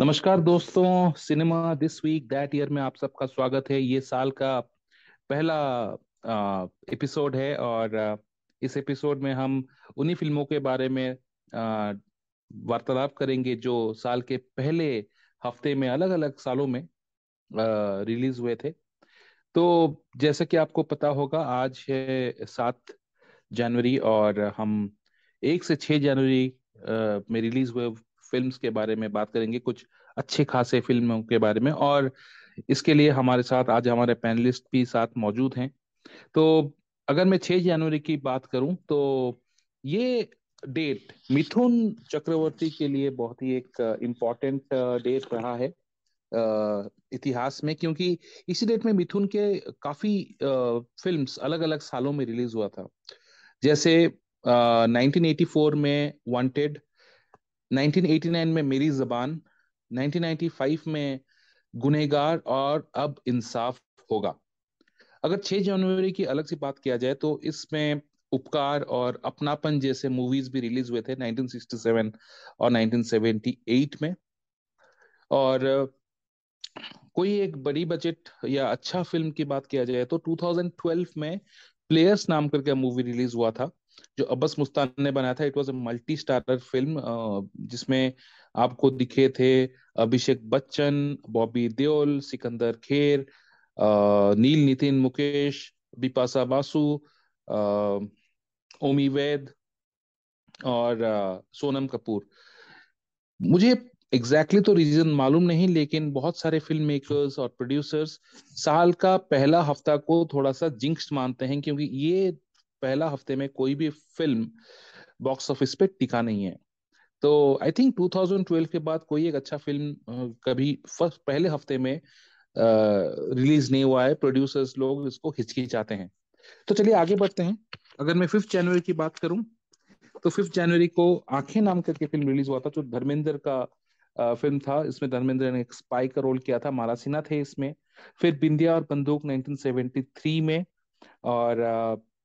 नमस्कार दोस्तों cinema this week that year में आप सबका स्वागत है। ये साल का पहला एपिसोड है और आ, इस एपिसोड में हम उन्हीं फ़िल्मों के बारे में वार्तालाप करेंगे जो साल के पहले हफ़्ते में अलग अलग सालों में रिलीज़ हुए थे। तो जैसे कि आपको पता होगा आज है सात जनवरी और हम एक से छह जनवरी में रिलीज़ हुए फिल्म्स के बारे में बात करेंगे कुछ अच्छे खासे फ़िल्मों के बारे में। और इसके लिए हमारे साथ आज हमारे पैनलिस्ट भी साथ मौजूद हैं। तो अगर मैं 6 जनवरी की बात करूँ तो ये डेट मिथुन चक्रवर्ती के लिए बहुत ही एक इम्पोर्टेंट डेट रहा है इतिहास में। क्योंकि इसी डेट में मिथुन के काफ़ी फिल्म्स अलग अलग सालों में रिलीज़ हुआ था। जैसे uh, 1984 में वांटेड 1989 में मेरी जबान 1995 में गुनेगार और अब इंसाफ होगा। अगर 6 जनवरी की अलग से बात किया जाए तो इसमें उपकार और अपनापन जैसे मूवीज़ भी रिलीज़ हुए थे 1967 और 1978 में। और कोई एक बड़ी बजट या अच्छा फ़िल्म की बात किया जाए तो 2012 में प्लेयर्स नाम करके मूवी रिलीज़ हुआ था। जो अब्बस मुस्तान ने बनाया था it was a multi starrer film जिसमें आपको दिखे थे अभिषेक बच्चन, बॉबी देओल, सिकंदर खेर नील नितिन मुकेश, बिपाशा बासु ओमी वैद और सोनम कपूर। मुझे एग्जैक्टली exactly तो रीजन मालूम नहीं, लेकिन बहुत सारे फ़िल्म मेकर्स और प्रोड्यूसर्स साल का पहला हफ़्ता को थोड़ा सा जिंक्स मानते हैं, क्योंकि ये पहला हफ़्ते में कोई भी फ़िल्म बॉक्स ऑफ़िस पे टिका नहीं है। तो आई थिंक 2012 के बाद कोई एक अच्छा फ़िल्म कभी फ़र्स्ट पहले हफ़्ते में रिलीज़ नहीं हुआ है। प्रोड्यूसर्स लोग इसको हिचकिचाते हैं। तो चलिए आगे बढ़ते हैं। अगर मैं फिफ्थ जनवरी की बात करूँ तो फिफ्थ जनवरी को आँखें नाम करके फ़िल्म रिलीज़ हुआ था, जो धर्मेंद्र का फ़िल्म था। इसमें धर्मेंद्र ने एक स्पाई का रोल किया था। माला सिन्हा थे इसमें। फिर बिंदिया और बंदूक 1973 में, और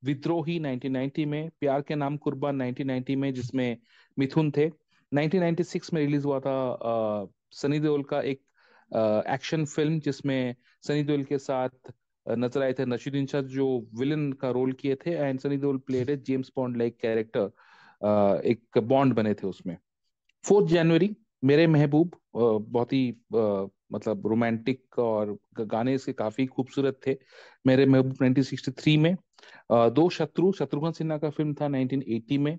विद्रोही 1990 में, प्यार के नाम कुर्बान 1990 में, जिसमें मिथुन थे। 1996 में रिलीज़ हुआ था सनी देओल का एक एक्शन फ़िल्म, जिसमें सनी देओल के साथ नज़र आए थे नशीदीन शाह, जो विलन का रोल किए थे and Sunny Deol played James Bond like character एक बॉन्ड बने थे उसमें। फोर्थ जनवरी, मेरे महबूब बहुत ही मतलब रोमांटिक और गाने इसके काफ़ी खूबसूरत थे। मेरे महबूब 1963 में दो शत्रु, शत्रुघ्न सिन्हा का फ़िल्म था 1980 में।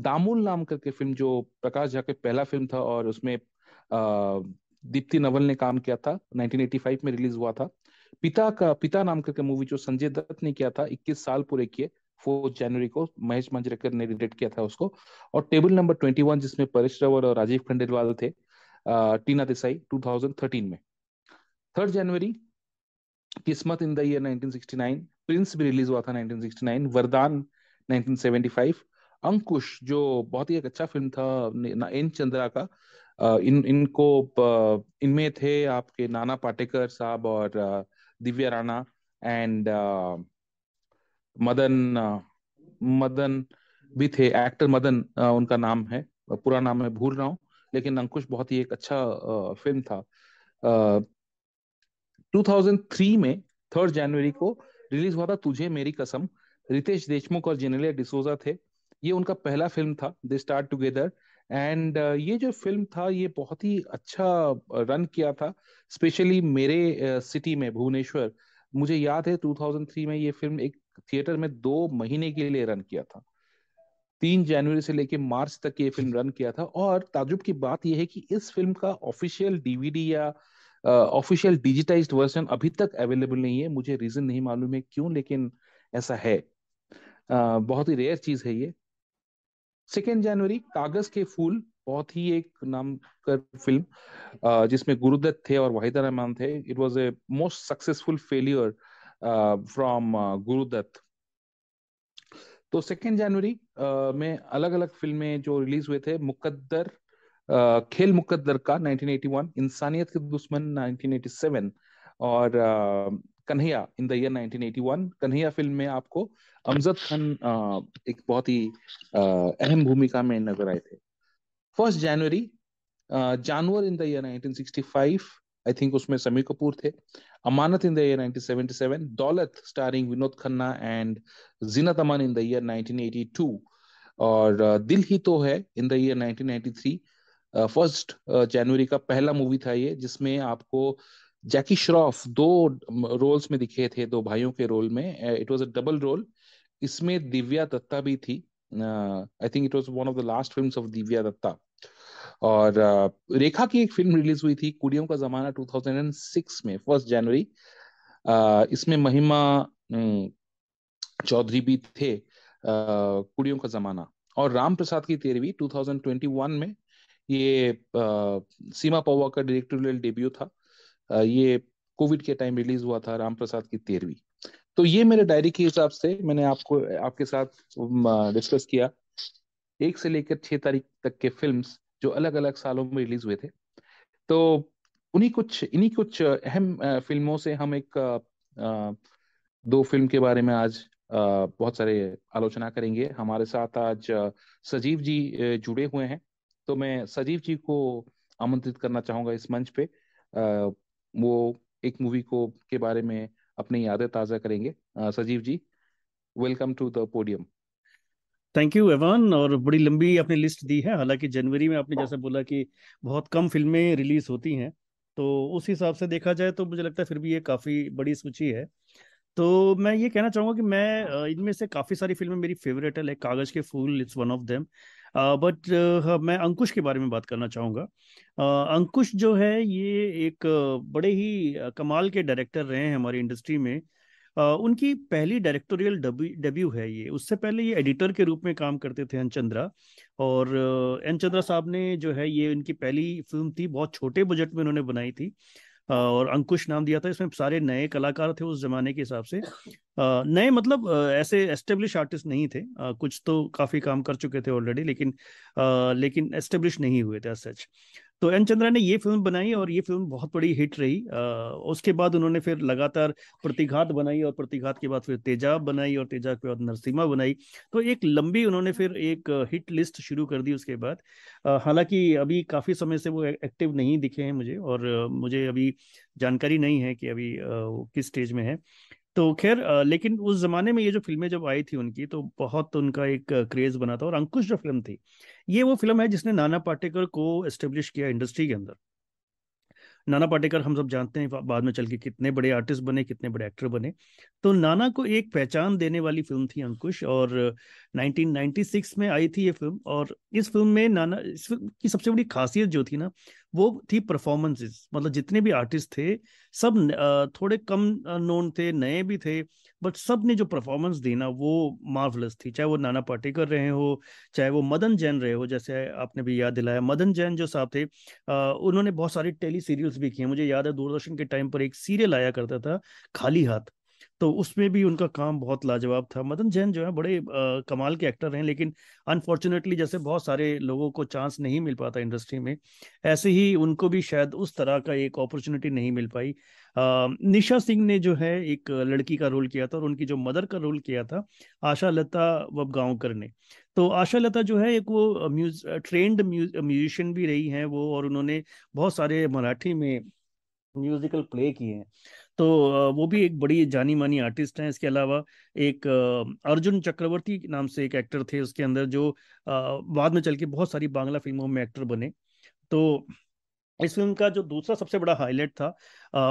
दामुल नाम करके फ़िल्म जो प्रकाश झा के पहला फ़िल्म था और उसमें दीप्ति नवल ने काम किया था 1985 में रिलीज़ हुआ था। पिता का, पिता नाम करके मूवी जो संजय दत्त ने किया था 21 साल पूरे किए फोर्थ जनवरी को, महेश मंजरेकर ने डिरेक्ट किया था उसको। और टेबल नंबर 21 जिसमें परेश रावल और राजीव खंडेलवाल थे टीना देसाई 2013 में। Third January Kismat in the year 1969 Prince भी रिलीज़ हुआ था 1969 वरदान 1975 अंकुश, जो बहुत ही एक अच्छा फ़िल्म था एन चंद्रा का इन, इनको इनमें थे आपके नाना पाटेकर साहब और दिव्या राणा एंड मदन मदन भी थे। एक्टर मदन उनका नाम है पूरा नाम मैं भूल रहा हूँ। लेकिन अंकुश बहुत ही एक अच्छा फ़िल्म था। 2003 में थर्ड जनवरी को रिलीज़ हुआ था तुझे मेरी कसम। रितेश देशमुख और जेनेलिया डिसोजा थे। ये उनका पहला फ़िल्म था दे स्टार्ट टुगेदर एंड ये जो फ़िल्म था, ये बहुत ही अच्छा रन किया था। स्पेशली मेरे सिटी में, भुवनेश्वर। मुझे याद है 2003 में ये फ़िल्म एक थिएटर में दो महीने के लिए रन किया था। तीन जनवरी से लेके मार्च तक ये फ़िल्म रन किया था। और ताजुब की बात यह है कि इस फ़िल्म का ऑफिशियल डीवीडी या ऑफिशियल डिजिटाइज्ड वर्जन अभी तक अवेलेबल नहीं है। मुझे रीजन नहीं मालूम है क्यों लेकिन ऐसा है। uh, बहुत ही रेयर चीज़ है ये। सेकेंड जनवरी कागज़ के फूल बहुत ही एक नाम कर फ़िल्म जिसमें गुरुदत्त थे और वाहिदा रहमान थे। It was a most successful failure from Guru Dutt. तो सेकेंड जनवरी में अलग अलग फ़िल्में जो रिलीज़ हुए थे, मुकद्दर खेल मुकद्दर का 1981 इंसानियत के दुश्मन 1987 और Kanhaiya in the year 1981 Kanhaiya film में आपको अमजद खान एक बहुत ही अहम भूमिका में नज़र आए थे। First January Jaanwar in the year 1965 I think उसमें समीर कपूर थे। अमानत इन the year 1977 Daulat starring Vinod Khanna and Zeenat Aman in the year 1982 और Dil Hi To Hai in the year 1993 first January का पहला मूवी था ये, जिसमें आपको जैकी श्रॉफ दो रोल्स में दिखे थे, दो भाइयों के रोल में। It was a double role इसमें दिव्या दत्ता भी थी। I think it was one of the last films of Divya Dutta. और रेखा की एक फ़िल्म रिलीज़ हुई थी, कुड़ियों का जमाना 2006 में फ़र्स्ट जनवरी इसमें महिमा चौधरी भी थे कुड़ियों का जमाना। और राम प्रसाद की तेरहवीं 2021 में, ये सीमा पौवा का डायरेक्टोरियल डेब्यू था। ये कोविड के टाइम रिलीज़ हुआ था, राम प्रसाद की तेरहवीं तो ये मेरे डायरी के हिसाब से मैंने आपको, आपके साथ डिस्कस किया। एक से लेकर छह तारीख तक के फिल्म्स जो अलग अलग सालों में रिलीज़ हुए थे। तो उन्हीं कुछ, इन्हीं कुछ अहम फ़िल्मों से हम एक दो फ़िल्म के बारे में आज बहुत सारे आलोचना करेंगे। हमारे साथ आज सजीव जी जुड़े हुए हैं। तो मैं सजीव जी को आमंत्रित करना चाहूँगा इस मंच पे। वो एक मूवी को, के बारे में अपनी यादें ताज़ा करेंगे। Sajeev ji welcome to the podium thank you Evan और बड़ी लंबी आपने लिस्ट दी है। हालाँकि जनवरी में आपने जैसे बोला कि बहुत कम फ़िल्में रिलीज़ होती हैं तो उस हिसाब से देखा जाए तो मुझे लगता है फिर भी ये काफ़ी बड़ी सूची है। तो मैं ये कहना चाहूँगा कि मैं इनमें से काफ़ी सारी फ़िल्में मेरी फेवरेट है like Kaagaz Ke Phool it's one of them but मैं अंकुश के बारे में बात करना चाहूँगा। अंकुश जो है ये एक बड़े ही कमाल के डायरेक्टर रहे हैं हमारी इंडस्ट्री में। Uh, उनकी पहली डायरेक्टोरियल डेब्यू है ये। उससे पहले ये एडिटर के रूप में काम करते थे एन चंद्रा और एन चंद्रा साहब ने जो है ये उनकी पहली फ़िल्म थी, बहुत छोटे बजट में उन्होंने बनाई थी। और अंकुश नाम दिया था, इसमें सारे नए कलाकार थे उस जमाने के हिसाब से। नए मतलब ऐसे एस्टेब्लिश आर्टिस्ट नहीं थे। कुछ तो काफ़ी काम कर चुके थे ऑलरेडी लेकिन लेकिन एस्टेब्लिश नहीं हुए थे सच तो एन चंद्रा ने ये फ़िल्म बनाई और ये फ़िल्म बहुत बड़ी हिट रही। आ, उसके बाद उन्होंने फिर लगातार प्रतिघात बनाई और प्रतिघात के बाद फिर तेजाब बनाई और तेजाब के बाद नरसिम्हा बनाई। तो एक लंबी उन्होंने फिर एक हिट लिस्ट शुरू कर दी उसके बाद। हालाँकि अभी काफ़ी समय से वो एक्टिव नहीं दिखे हैं मुझे और मुझे अभी जानकारी नहीं है कि अभी वो किस स्टेज में है। तो खैर लेकिन उस जमाने में ये जो फ़िल्में जब आई थी उनकी तो बहुत उनका एक क्रेज बना था और अंकुश जो फ़िल्म थी, ये वो फ़िल्म है जिसने नाना पाटेकर को एस्टेब्लिश किया इंडस्ट्री के अंदर। नाना पाटेकर हम सब जानते हैं बाद में चल के कितने बड़े आर्टिस्ट बने, कितने बड़े एक्टर बने। तो नाना को एक पहचान देने वाली फ़िल्म थी अंकुश और 1996 में आई थी ये फ़िल्म और इस फ़िल्म में नाना, इस फ़िल्म की सबसे बड़ी खासियत जो थी ना, वो थी परफॉर्मेंसेस मतलब जितने भी आर्टिस्ट थे, सब थोड़े कम नोन थे, नए भी थे बट सबने जो परफॉर्मेंस दी ना, वो मार्वलस थी। चाहे वो नाना पाटेकर रहे हो, चाहे वो मदन जैन रहे हो, जैसे आपने भी याद दिलाया। मदन जैन जो साहब थे उन्होंने बहुत सारी टेली सीरियल्स भी किए मुझे याद है, दूरदर्शन के टाइम पर एक सीरियल आया करता था, खाली हाथ। तो उसमें भी उनका काम बहुत लाजवाब था। मदन जैन जो है बड़े आ, कमाल के एक्टर हैं लेकिन अनफॉर्चुनेटली जैसे बहुत सारे लोगों को चांस नहीं मिल पाता इंडस्ट्री में ऐसे ही उनको भी शायद उस तरह का एक अपॉर्चुनिटी नहीं मिल पाई। आ, निशा सिंह ने जो है एक लड़की का रोल किया था और उनकी जो मदर का रोल किया था आशा लता वबगांवकर ने। तो आशा लता जो है एक वो म्यूज ट्रेंड म्यूजिशियन भी रही हैं वो और उन्होंने बहुत सारे मराठी में म्यूजिकल प्ले किए हैं। तो वो भी एक बड़ी जानी मानी आर्टिस्ट हैं। इसके अलावा एक अर्जुन चक्रवर्ती नाम से एक एक्टर थे उसके अंदर जो बाद में चल के बहुत सारी बांग्ला फ़िल्मों में एक्टर बने। तो इस फ़िल्म का जो दूसरा सबसे बड़ा हाईलाइट था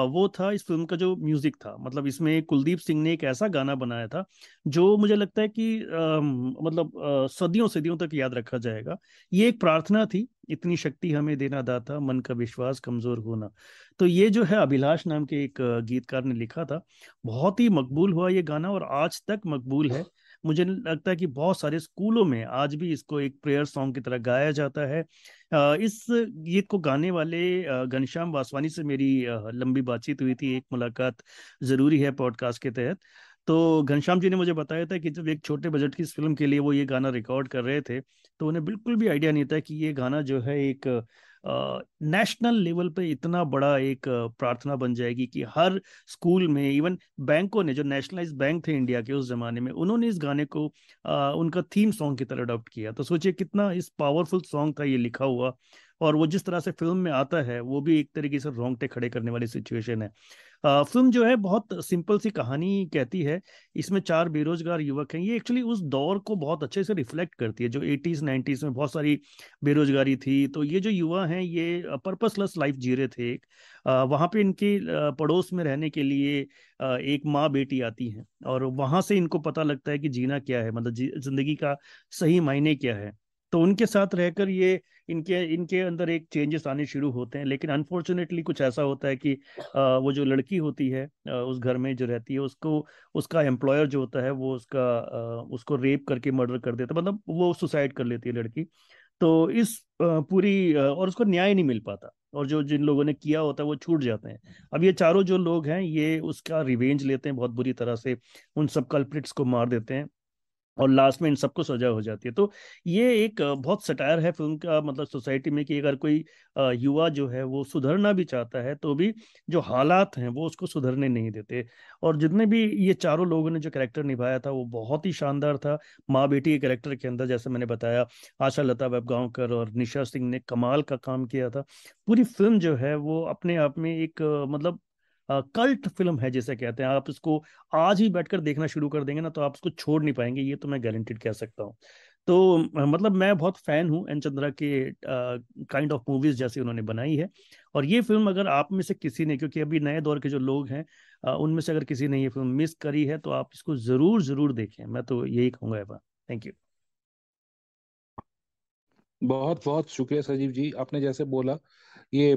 वो था इस फ़िल्म का जो म्यूज़िक था। मतलब इसमें कुलदीप सिंह ने एक ऐसा गाना बनाया था जो मुझे लगता है कि आ, मतलब सदियों सदियों तक याद रखा जाएगा। ये एक प्रार्थना थी इतनी शक्ति हमें देना दाता मन का विश्वास कमज़ोर होना। तो ये जो है अभिलाष नाम के एक गीतकार ने लिखा था बहुत ही मकबूल हुआ ये गाना और आज तक मकबूल है। मुझे लगता है कि बहुत सारे स्कूलों में आज भी इसको एक प्रेयर सॉन्ग की तरह गाया जाता है। इस गीत को गाने वाले घनश्याम वासवानी से मेरी लंबी बातचीत हुई थी, एक मुलाकात ज़रूरी है पॉडकास्ट के तहत। तो घनश्याम जी ने मुझे बताया था कि जब एक छोटे बजट की फ़िल्म के लिए वो ये गाना रिकॉर्ड कर रहे थे तो उन्हें बिल्कुल भी आइडिया नहीं था कि ये गाना जो है एक नेशनल लेवल पे इतना बड़ा एक प्रार्थना बन जाएगी कि हर स्कूल में इवन बैंकों ने जो नेशनलाइज बैंक थे इंडिया के उस जमाने में उन्होंने इस गाने को आ, उनका थीम सॉन्ग की तरह अडॉप्ट किया। तो सोचिए कितना इस पावरफुल सॉन्ग था ये लिखा हुआ और वो जिस तरह से फ़िल्म में आता है वो भी एक तरीके से रोंगटे खड़े करने वाली सिचुएशन है। फ़िल्म जो है बहुत सिंपल सी कहानी कहती है। इसमें चार बेरोजगार युवक हैं। ये एक्चुअली उस दौर को बहुत अच्छे से रिफ्लेक्ट करती है, जो एटीज नाइन्टीज में बहुत सारी बेरोजगारी थी। तो ये जो युवा हैं, ये पर्पसलेस लाइफ जी रहे थे एक। वहाँ पे इनके पड़ोस में रहने के लिए एक माँ बेटी आती है। और वहाँ से इनको पता लगता है कि जीना क्या है मतलब ज़िंदगी का सही मायने क्या है। तो उनके साथ रहकर ये इनके इनके अंदर एक चेंजेस आने शुरू होते हैं। लेकिन अनफॉर्चुनेटली कुछ ऐसा होता है कि वो जो लड़की होती है उस घर में जो रहती है, उसको, उसका एम्प्लॉयर जो होता है, वो उसका उसको रेप करके मर्डर कर देता मतलब वो सुसाइड कर लेती है लड़की। तो इस पूरी और उसको न्याय नहीं मिल पाता। और जो, जिन लोगों ने किया होता है, वो छूट जाते हैं। अब ये चारों जो लोग हैं, ये उसका रिवेंज लेते हैं, बहुत बुरी तरह से। उन सब कल्प्रिट्स को मार देते हैं। और लास्ट में इन सबको सजा हो जाती है। तो ये एक बहुत सटायर है फ़िल्म का मतलब सोसाइटी में कि अगर कोई युवा जो है वो सुधरना भी चाहता है तो भी जो हालात हैं वो उसको सुधरने नहीं देते। और जितने भी ये चारों लोगों ने जो कैरेक्टर निभाया था, वो बहुत ही शानदार था। माँ बेटी के कैरेक्टर के अंदर, जैसे मैंने बताया, आशा लता वेबगांवकर और निशा सिंह ने कमाल का काम किया था। पूरी फ़िल्म जो है वो अपने आप में एक मतलब कल्ट फ़िल्म है जैसे कहते हैं। आप इसको आज ही बैठकर देखना शुरू कर देंगे ना तो आप इसको छोड़ नहीं पाएँगे, ये तो मैं गारंटेड कह सकता हूँ। तो मतलब मैं बहुत फ़ैन हूँ एन चंद्रा के काइंड ऑफ़ मूवीज़ जैसे उन्होंने बनाई है। और ये फ़िल्म अगर आप में से किसी ने, क्योंकि अभी नए दौर के जो लोग हैं उनमें से अगर किसी ने ये फ़िल्म मिस करी है तो आप इसको ज़रूर ज़रूर देखें। मैं तो यही कहूँगा एवा थैंक यू बहुत बहुत शुक्रिया सजीव जी। आपने जैसे बोला, ये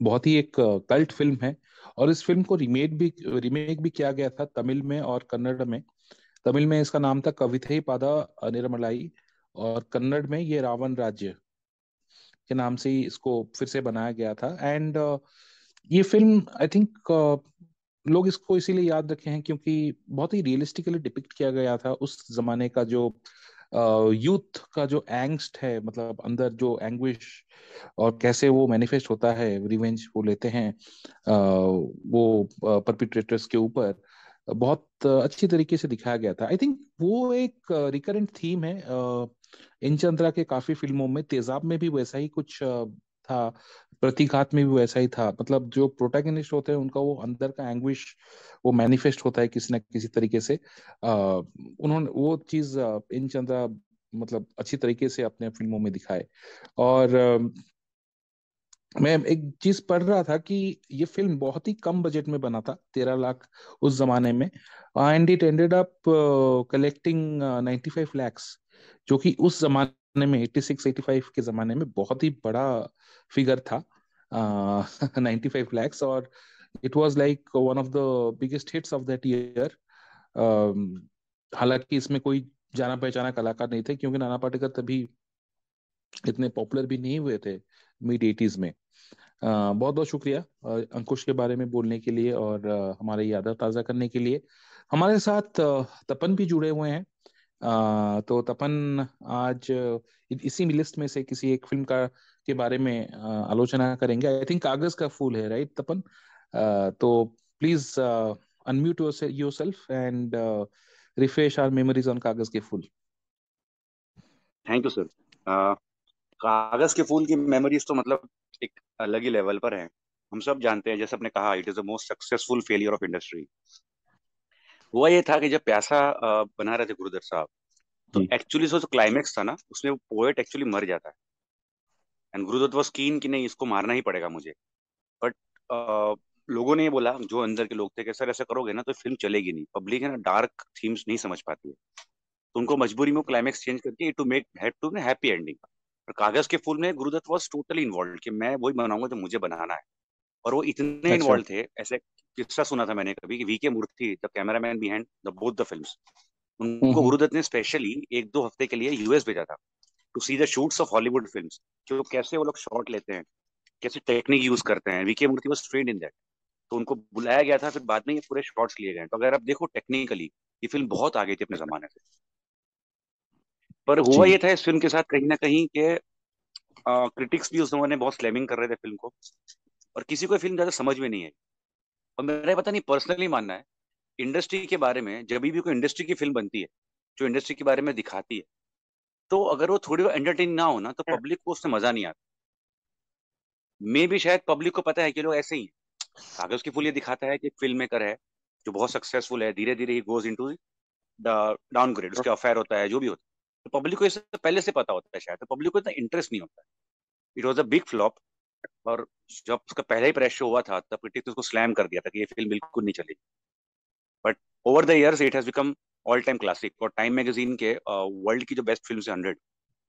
बहुत ही एक कल्ट फ़िल्म है। और इस फ़िल्म को रीमेक भी रीमेक भी किया गया था तमिल में और कन्नड़ में। तमिल में इसका नाम था कविथई पादा निर्मलाई और कन्नड़ में ये रावण राज्य के नाम से ही इसको फिर से बनाया गया था। एंड ये फ़िल्म आई थिंक लोग इसको इसीलिए याद रखे हैं क्योंकि बहुत ही रियलिस्टिकली डिपिक्ट किया गया था उस जमाने का जो यूथ का जो एंगस्ट है मतलब अंदर जो एंग्विश और कैसे वो मैनिफेस्ट होता है रिवेंज वो लेते हैं वो परपिट्रेटर्स के ऊपर, बहुत अच्छी तरीके से दिखाया गया था। आई थिंक वो एक रिकरेंट थीम है। इन चंद्रा के काफ़ी फ़िल्मों में, तेजाब में भी वैसा ही कुछ था प्रतिघात में भी वैसा ही था। मतलब जो प्रोटैगनिस्ट होते हैं, उनका वो अंदर का एंग्विश वो मैनिफेस्ट होता है किसी न किसी तरीके से। उन्होंने वो चीज़ इन चंद्रा मतलब अच्छी तरीके से अपने फ़िल्मों में दिखाए। और मैं एक चीज़ पढ़ रहा था कि ये फ़िल्म बहुत ही कम बजट में बना था, तेरह लाख उस जमाने में। And it ended up collecting ninety five lakhs जो कि उस जमाने में एट्टी सिक्स एटी फाइव के जमाने में बहुत ही बड़ा फिगर था नाइन्टी फाइव लैक्स और it was like one of the biggest hits of that year हालाँकि इसमें कोई जाना पहचाना कलाकार नहीं थे क्योंकि नाना पाटेकर तभी इतने पॉपुलर भी नहीं हुए थे मिड एटीज में। आ, बहुत बहुत शुक्रिया अंकुश के बारे में बोलने के लिए और हमारे यादव ताज़ा करने के लिए। हमारे साथ तपन भी जुड़े हुए हैं। तो तपन आज इसी लिस्ट में से किसी एक फ़िल्म का, के बारे में आलोचना करेंगे। आई थिंक कागज़ का फूल है राइट तपन? तो please unmute yourself and refresh our memories on Kaagaz Ke Phool. Thank you sir कागज़ के फूल की मेमोरीज तो मतलब एक अलग ही लेवल पर है। हम सब जानते हैं, जैसे आपने कहा it is the most successful failure of industry हुआ ये था कि जब प्यासा बना रहे थे गुरुदर साहब तो एक्चुअली जो क्लाइमेक्स था ना उसमें पोएट एक्चुअली मर जाता है। एंड गुरुदत्त वॉज़ कीन कि नहीं इसको मारना ही पड़ेगा मुझे। बट लोगों ने ये बोला जो अंदर के लोग थे कि सर ऐसा करोगे ना तो फ़िल्म चलेगी नहीं। पब्लिक है ना डार्क थीम्स नहीं समझ पाती है। तो उनको मजबूरी में क्लाइमेक्स चेंज करके to make had to happy ending और कागज़ के फूल में गुरुदत्त वॉज़ टोटली इन्वॉल्व कि मैं वही बनाऊँगा जो मुझे बनाना है। और वो इतने इन्वॉल्व। थे ऐसे किस्सा सुना था मैंने कभी कि VK Murthy the cameraman behind the both the films उनको गुरुदत्त ने स्पेशली एक दो हफ़्ते के लिए यूएस भेजा था to see the shoots of Hollywood films कि वो कैसे वो लोग शॉट लेते हैं कैसे टेक्निक यूज़ करते हैं। VK Murthy was trained in that तो उनको बुलाया गया था फिर बाद में ये पूरे शॉट्स लिए गए तो अगर आप देखो टेक्निकली ये फ़िल्म बहुत आगे थी अपने जमाने से। पर हुआ ये था इस फ़िल्म के साथ कहीं ना कहीं के क्रिटिक्स भी उस जमाने बहुत स्लैमिंग कर रहे थे फ़िल्म को। और किसी को फ़िल्म ज़्यादा समझ में नहीं आई। और मेरा पता नहीं पर्सनली मानना है इंडस्ट्री के बारे में जब भी कोई इंडस्ट्री की फ़िल्म बनती है जो इंडस्ट्री के बारे में दिखाती है तो अगर वो थोड़ी एंटरटेन ना हो ना तो पब्लिक को उससे मज़ा नहीं आता। मे भी शायद पब्लिक को पता है कि लोग ऐसे ही कागज़ की फूल ये दिखाता है कि फ़िल्म मेकर है जो बहुत सक्सेसफुल है धीरे धीरे ही गोज इनटू डाउनग्रेड उसके अफेयर होता है जो भी होता है। तो पब्लिक को इससे पहले से पता होता है शायद तो पब्लिक को इतना इंटरेस्ट नहीं होता। It was a big flop और जब उसका पहला ही प्रेस शो हुआ था तब क्रिटिक्स उसको स्लैम कर दिया था कि ये फ़िल्म बिल्कुल नहीं चलेगी। But over the years it has become all time classic और टाइम मैगजीन के वर्ल्ड की जो बेस्ट फ़िल्म है हंड्रेड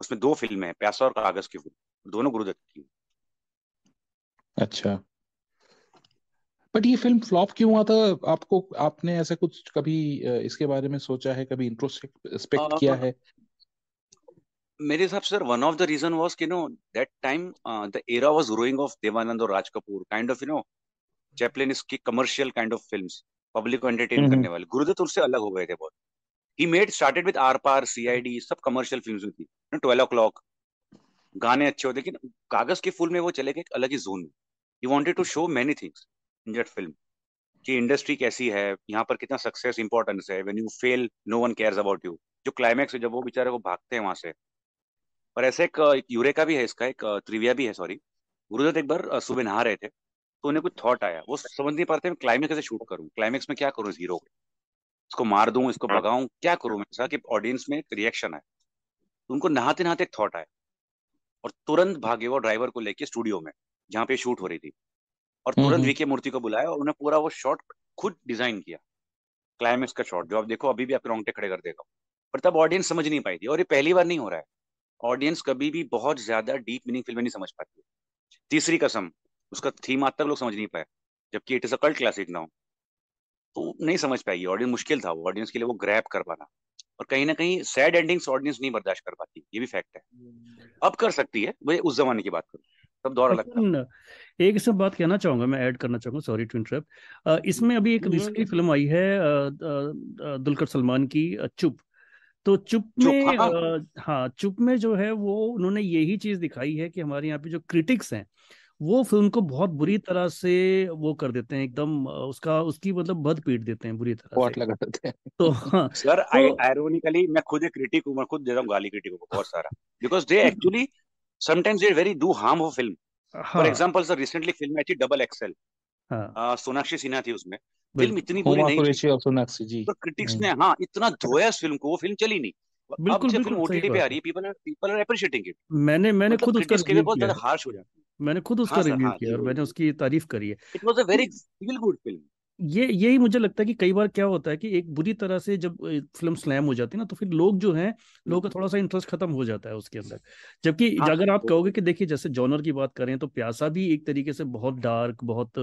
उसमें दो फ़िल्में हैं प्यासा और कागज़ की फ़िल्म दोनों गुरुदत्त की अच्छा। बट ये फ़िल्म फ्लॉप क्यों हुआ था? आपको आपने ऐसा कुछ कभी इसके बारे में सोचा है? कभी इंट्रोस्पेक्ट किया है? मेरे हिसाब से sir one of the reason was कि no that time the era was growing of Dev Anand और Raj Kapoor kind of you know Chaplin इसकी commercial kind of films public को एंटरटेन करने वाले। गुरुदत्त उससे अलग हो गए थे बहुत। He made started with Aar Paar CID सब कमर्शियल फिल्म्स थी। ट्वेल्व ओ क्लॉक गाने अच्छे होते लेकिन कागज़ के फूल में वो चले गए एक अलग ही जोन में। He wanted to show many things in that film कि इंडस्ट्री कैसी है यहाँ पर कितना सक्सेस इंपॉर्टेंस है। When you fail no one cares about you जो क्लाइमैक्स है जब वो बेचारे को भागते हैं वहाँ से और ऐसे एक, एक यूरेका भी है इसका एक त्रिविया भी है सॉरी गुरुदत्त एक बार सुबह नहा रहे थे तो उन्हें कुछ थॉट आया। वो समझ नहीं पाते मैं क्लाइमेक्स कैसे शूट करूँ। क्लाइमेक्स में क्या करूँ इस हीरो को इसको मार दूँ इसको हाँ। भगाऊं क्या करूँ? मैं ऐसा कि ऑडियंस में एक रिएक्शन आए तो उनको नहाते नहाते एक थॉट आया। और तुरंत भागे वो ड्राइवर को लेके स्टूडियो में जहाँ पे शूट हो रही थी। और तुरंत हम्म, हम्म। वीके मूर्ति को बुलाया और उन्हें पूरा वो शॉट खुद डिज़ाइन किया। क्लाइमेक्स का शॉट जो आप देखो अभी भी आप रोंगटे खड़े कर देगा पर तब ऑडियंस समझ नहीं पाई थी। और ये पहली बार नहीं हो रहा है। ऑडियंस कभी भी बहुत ज़्यादा डीप मीनिंग फ़िल्म नहीं समझ पाती तीसरी कसम उसका थीम आज तक लोग समझ नहीं पाए जबकि it is a cult classic now तो नहीं समझ पाएगी ऑडियंस मुश्किल था वो ऑडियंस के लिए वो ग्रैप कर पाना। और कहीं ना कहीं सैड एंडिंग्स ऑडियंस नहीं बर्दाश्त कर पाती ये भी फैक्ट है। अब कर सकती है वो उस जमाने की बात करूँ तब दौरा लगता एक सब बात कहना चाहूँगा मैं ऐड करना चाहूँगा सॉरी टू इंटरप्ट इसमें अभी एक रिसेंटली फ़िल्म आई है दुलकर सलमान की चुप। तो चुप में हाँ।, हाँ चुप में जो है वो उन्होंने यही चीज़ दिखाई है कि हमारे यहाँ पे जो क्रिटिक्स हैं वो फ़िल्म को बहुत बुरी तरह से वो कर देते हैं एकदम उसका उसकी मतलब बद पीट देते हैं बुरी तरह से। लगा देते हैं। तो हाँ सर तो, आयरोनिकली मैं खुद एक क्रिटिक हूँ मैं खुद देता हूँ गाली क्रिटिक को बहुत सारा। Because they actually sometimes they very do harm of film for example sir recently film आई थी डबल एक्सेल हाँ। सोनाक्षी सिन्हा थी उसमें। फ़िल्म इतनी बुरी नहीं थी सोनाक्षी जी। तो क्रिटिक्स ने हाँ इतना धोया इस फ़िल्म को वो फ़िल्म चली नहीं। बिल्कुल फ़िल्म ओटीटी पे आ रही है people people are appreciating it मैंने मैंने मतलब खुद उसका रिव्यू बहुत ज़्यादा हार्श हो जाता है। मैंने खुद उसका रिव्यू हाँ, किया और मैंने उसकी तारीफ़ करी है। It was a very feel good film ये यही मुझे लगता है कि कई बार क्या होता है कि एक बुरी तरह से जब फ़िल्म स्लैम हो जाती है ना तो फिर लोग जो हैं लोगों का थोड़ा सा इंटरेस्ट खत्म हो जाता है उसके अंदर। जबकि हाँ, अगर आप कहोगे कि देखिए जैसे जॉनर की बात करें तो प्यासा भी एक तरीके से बहुत डार्क बहुत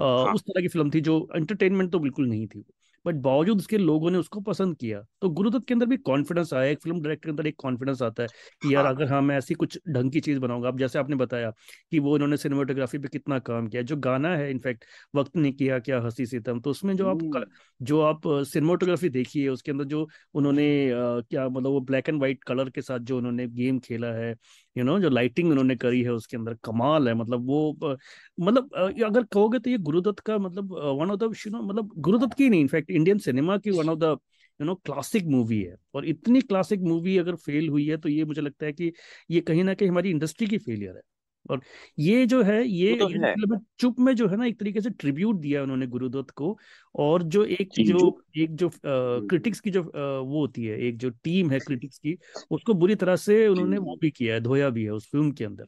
आ, हाँ, उस तरह की फ़िल्म थी जो एंटरटेनमेंट तो बिल्कुल नहीं थी। बट बावजूद उसके लोगों ने उसको पसंद किया तो गुरुदत्त के अंदर भी कॉन्फिडेंस आया एक फ़िल्म डायरेक्टर के अंदर एक कॉन्फिडेंस आता है कि यार हाँ। अगर हाँ मैं ऐसी कुछ ढंग की चीज़ बनाऊँगा अब जैसे आपने बताया कि वो इन्होंने सिनेमाटोग्राफी पे कितना काम किया जो गाना है इनफैक्ट वक्त ने किया क्या हँसी सितम तो उसमें जो आप हम्म। जो आप सिनेमाटोग्राफी देखिए उसके अंदर जो उन्होंने क्या मतलब वो ब्लैक एंड व्हाइट कलर के साथ जो उन्होंने गेम खेला है यू नो जो लाइटिंग उन्होंने करी है उसके अंदर, कमाल है। मतलब वो मतलब अगर कहोगे तो ये गुरुदत्त का मतलब one of the you know मतलब गुरुदत्त की नहीं इनफैक्ट इंडियन सिनेमा की one of the you know classic movie है। और इतनी क्लासिक मूवी अगर फेल हुई है तो ये मुझे लगता है कि ये कहीं ना कहीं हमारी इंडस्ट्री की फेलियर है। और ये जो है ये, तो है। मतलब चुप में जो है ना एक तरीके से ट्रिब्यूट दिया उन्होंने गुरुदत्त को और जो एक जो एक जो क्रिटिक्स की जो आ, वो होती है एक जो टीम है क्रिटिक्स की उसको बुरी तरह से उन्होंने वो भी किया है धोया भी है उस फ़िल्म के अंदर।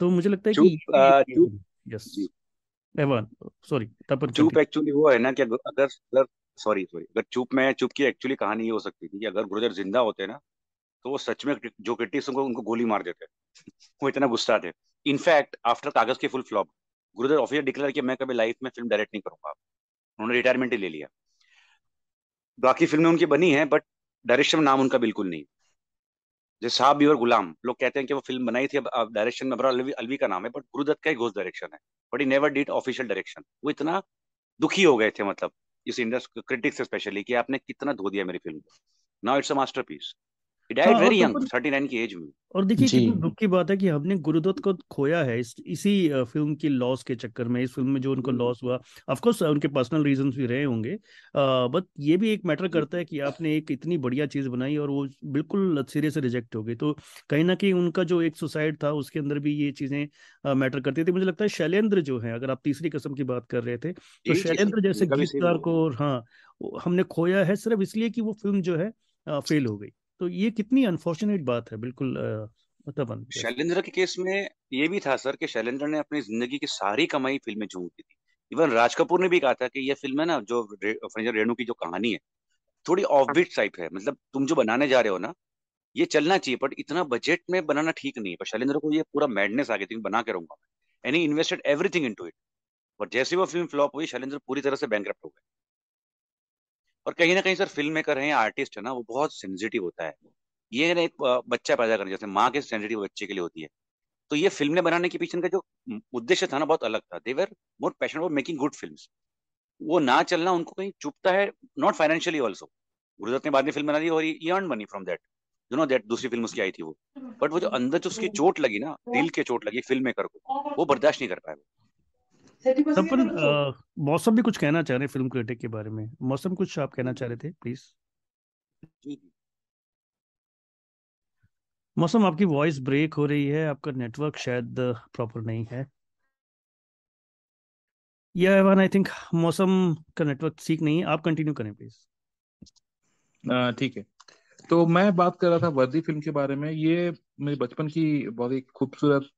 तो मुझे लगता है कि यस एवन सॉरी चुप। एक्चुअली वो है ना कि अगर अगर सॉरी सॉरी अगर चुप में चुप की एक्चुअली कहानी ये हो सकती थी कि अगर गुरुदत्त ज़िंदा होते ना तो वो सच में जो क्रिटिक्स उनको उनको गोली मार देते। वो इतना गुस्सा थे in fact after Kaagaz Ke Phool flop Gurudev officer declare किया मैं कभी लाइफ में फ़िल्म डायरेक्ट नहीं करूँगा। उन्होंने रिटायरमेंट ही ले लिया। बाकी फ़िल्में उनकी बनी है बट डायरेक्शन में नाम उनका बिल्कुल नहीं। जैसे साहब और गुलाम, लोग कहते हैं कि वो फ़िल्म बनाई थी, अब डायरेक्शन में अलवी अलवी का नाम है बट गुरुदत्त का ही घोष डायरेक्शन है। But he never did official direction वो इतना दुखी हो गए थे मतलब इस इंडस्ट्री क्रिटिक्स स्पेशली कि आपने कितना धो दिया मेरी फ़िल्म को। Now it's a masterpiece he died very young 39 की एज में। और देखिए कितनी दुख की बात है कि हमने गुरुदत्त को खोया है इस इसी फ़िल्म की लॉस के चक्कर में। इस फ़िल्म में जो उनको लॉस हुआ ऑफ़ कोर्स उनके पर्सनल रीजंस भी रहे होंगे। बट ये भी एक मैटर करता है कि आपने एक इतनी बढ़िया चीज़ बनाई और वो बिल्कुल सिरे से रिजेक्ट हो गई। तो कहीं ना कहीं उनका जो एक सुसाइड था उसके अंदर भी ये चीज़ें मैटर करती थी। मुझे लगता है शैलेंद्र जो है अगर आप तीसरी कसम की बात कर रहे थे तो शैलेंद्र जैसे गीतकार को हाँ हमने खोया है सिर्फ़ इसलिए कि वो फ़िल्म जो है फेल हो गई। तो ये कितनी अनफॉर्चुनेट बात है बिल्कुल मतलब शैलेंद्र के केस में ये भी था सर कि शैलेंद्र ने अपनी ज़िंदगी की सारी कमाई फ़िल्म में झोंक दी थी। इवन राज कपूर ने भी कहा था कि ये फ़िल्म है ना जो रे, रेणु की जो कहानी है थोड़ी ऑफ़ बीट टाइप है मतलब तुम जो बनाने जा रहे हो ना ये चलना चाहिए बट इतना बजट में बनाना ठीक नहीं है। पर शैलेंद्र को ये पूरा मैडनेस आ गई थी बना के रहूँगा and invested everything into it और जैसे वो फ़िल्म फ्लॉप हुई शैलेंद्र पूरी तरह से बैंक हो गए। और कहीं ना कहीं सर फ़िल्म मेकर है आर्टिस्ट है ना वो बहुत सेंसिटिव होता है। ये ना एक बच्चा पैदा करने जैसे माँ के सेंसिटिव बच्चे के लिए होती है। तो ये फ़िल्म बनाने के पीछे का जो उद्देश्य था ना बहुत अलग था। They were more passion for making good film वो ना चलना उनको कहीं चुपता है नॉट फाइनेंशियली ऑल्सो गुरुदत्त ने बाद में फ़िल्म बना दी और ये earn money from that you know that दूसरी फ़िल्म उसकी आई थी वो। बट वो जो अंदर जो उसकी चोट लगी ना दिल के चोट लगी फ़िल्म मेकर को वो बर्दाश्त नहीं कर पाया सपन मौसम भी कुछ कहना चाह रहे हैं फ़िल्म क्रिटिक के बारे में। मौसम कुछ आप कहना चाह रहे थे प्लीज़ मौसम आपकी वॉइस ब्रेक हो रही है आपका नेटवर्क शायद प्रॉपर नहीं है। या एवन आई थिंक मौसम का नेटवर्क ठीक नहीं है। आप कंटिन्यू करें प्लीज़ ठीक है। तो मैं बात कर रहा था वर्दी फ़िल्म के बारे में। ये मेरे बचपन की बहुत ही खूबसूरत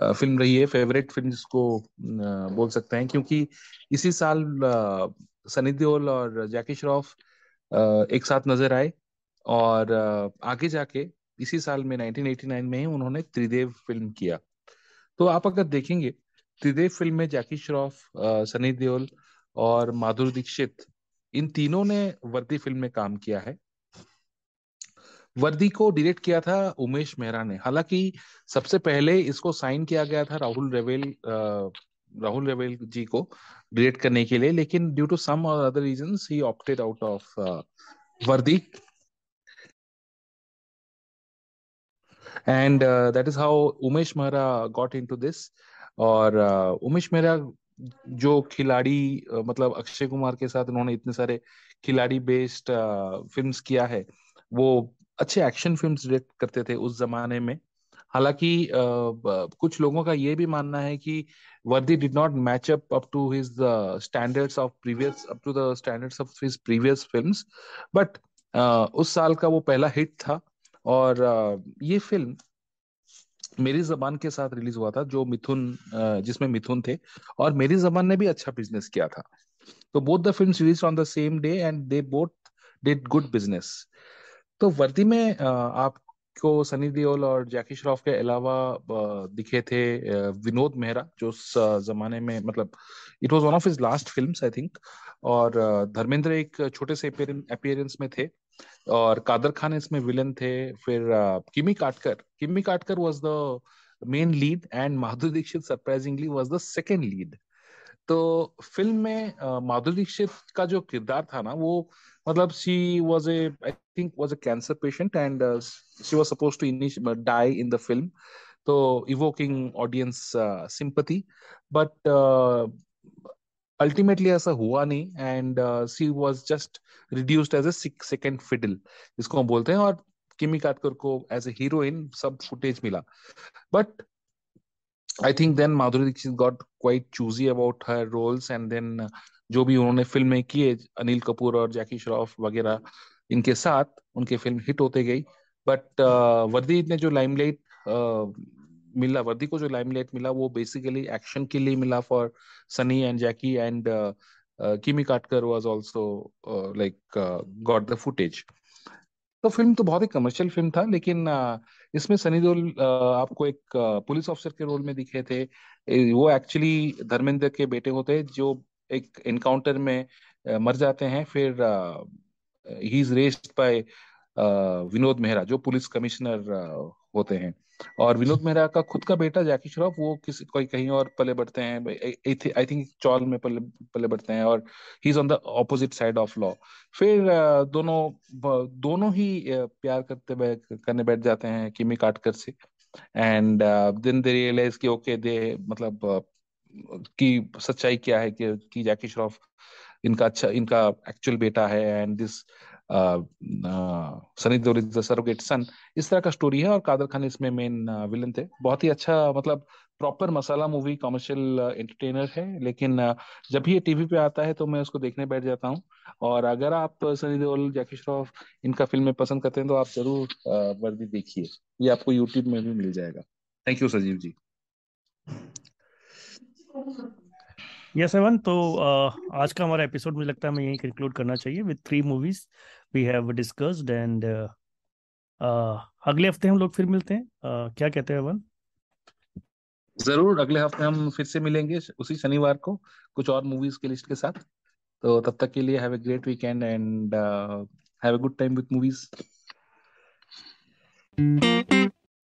फ़िल्म रही है फेवरेट फ़िल्म जिसको बोल सकते हैं, क्योंकि इसी साल सनी देओल और जैकी श्रॉफ एक साथ नज़र आए और आगे जाके इसी साल में 1989 में ही उन्होंने त्रिदेव फ़िल्म किया। तो आप अगर देखेंगे, त्रिदेव फ़िल्म में जैकी श्रॉफ सनी देओल और माधुरी दीक्षित, इन तीनों ने वर्दी फ़िल्म में काम किया है। वर्दी को डायरेक्ट किया था उमेश मेहरा ने। हालाँकि सबसे पहले इसको साइन किया गया था राहुल रेवेल राहुल रेवेल जी को डायरेक्ट करने के लिए लेकिन ड्यू टू सम और other reasons he opted out of Vardi. And that is how Umesh Mehra got into this और uh, उमेश मेहरा जो खिलाड़ी uh, मतलब अक्षय कुमार के साथ उन्होंने इतने सारे खिलाड़ी बेस्ड फिल्म्स किया है वो अच्छे एक्शन फ़िल्म डायरेक्ट करते थे उस जमाने में। हालाँकि कुछ लोगों का ये भी मानना है कि Vardi did not match up up to his standards of previous up to the standards of his previous films but उस साल का वो पहला हिट था और uh, ये फ़िल्म मेरी जबान के साथ रिलीज़ हुआ था जो मिथुन uh, जिसमें मिथुन थे और मेरी जबान ने भी अच्छा बिज़नेस किया था। तो both the film release on the same day and they both did good business तो वर्दी में आपको सनी देओल और जैकी श्रॉफ के अलावा दिखे थे विनोद मेहरा, जो उस जमाने में मतलब it was one of his last films I think और धर्मेंद्र एक छोटे से अपियरेंस में थे, और कादर खान इसमें विलन थे, फिर Kimi Katkar Kimi Katkar was the main lead and Madhuri Dixit surprisingly was the second lead तो फ़िल्म में माधुरी दीक्षित का जो किरदार था ना, वो मतलब she was a I think was a cancer patient and she was suppose to die in the film तो evoking audience sympathy but ultimately ऐसा हुआ नहीं and she was just reduced as a second fiddle जिसको हम बोलते हैं और किमी काटकर को एज ए हीरोइन सब फुटेज मिला. But I think then Madhuri Dixit got quite choosy about her roles and then जो भी उन्होंने फ़िल्म में किए अनिल कपूर और जैकी श्रॉफ वगैरह इनके साथ उनके फ़िल्म हिट होते गई। बट uh, वर्दी ने जो लाइमलाइट uh, मिला वर्दी को जो लाइमलाइट मिला वो बेसिकली एक्शन के लिए मिला for Sunny and Jackie and Kimi Katkar was also like got the footage तो फ़िल्म तो बहुत ही कमर्शियल फ़िल्म था, लेकिन इसमें सनी देओल आपको एक पुलिस ऑफिसर के रोल में दिखे थे। वो एक्चुअली धर्मेंद्र के बेटे होते हैं, जो एक एनकाउंटर में मर जाते हैं। फिर he is raised by Vinod Mehra, जो पुलिस कमिश्नर होते हैं। और विनोद मेहरा का खुद का बेटा जैकी श्रॉफ वो किसी कोई कहीं और पले बढ़ते हैं आई थिंक चौल में पले पले बढ़ते हैं और he is on the opposite side of law फिर दोनों दोनों ही प्यार करते करने बैठ जाते हैं किमी काटकर से. एंड देन दे रियलाइज़ कि ओके दे मतलब की सच्चाई क्या है कि, कि जैकी श्रॉफ इनका अच्छा इनका एक्चुअल बेटा है. And this Sunny Deol is the surrogate son. इस तरह का स्टोरी है और कादर खान इसमें मेन विलन थे। बहुत ही अच्छा मतलब proper masala movie commercial entertainer है लेकिन जब भी ये टीवी पे आता है तो मैं उसको देखने बैठ जाता हूँ। और अगर आप सनी देओल जैकी श्रॉफ इनका फ़िल्में पसंद करते हैं तो आप ज़रूर वर्दी देखिए। ये आपको यूट्यूब में भी मिल जाएगा। थैंक यू सजीव जी। यस yes, एवन तो आज का हमारा एपिसोड मुझे लगता है हमें यही कंक्लूड करना चाहिए with three movies we have discussed and अगले हफ़्ते हम लोग फिर मिलते हैं। uh, क्या कहते हैं अवन ज़रूर अगले हफ़्ते हम फिर से मिलेंगे उसी शनिवार को कुछ और मूवीज़ के लिस्ट के साथ। तो तब तक के लिए have a great weekend and have a good time with movies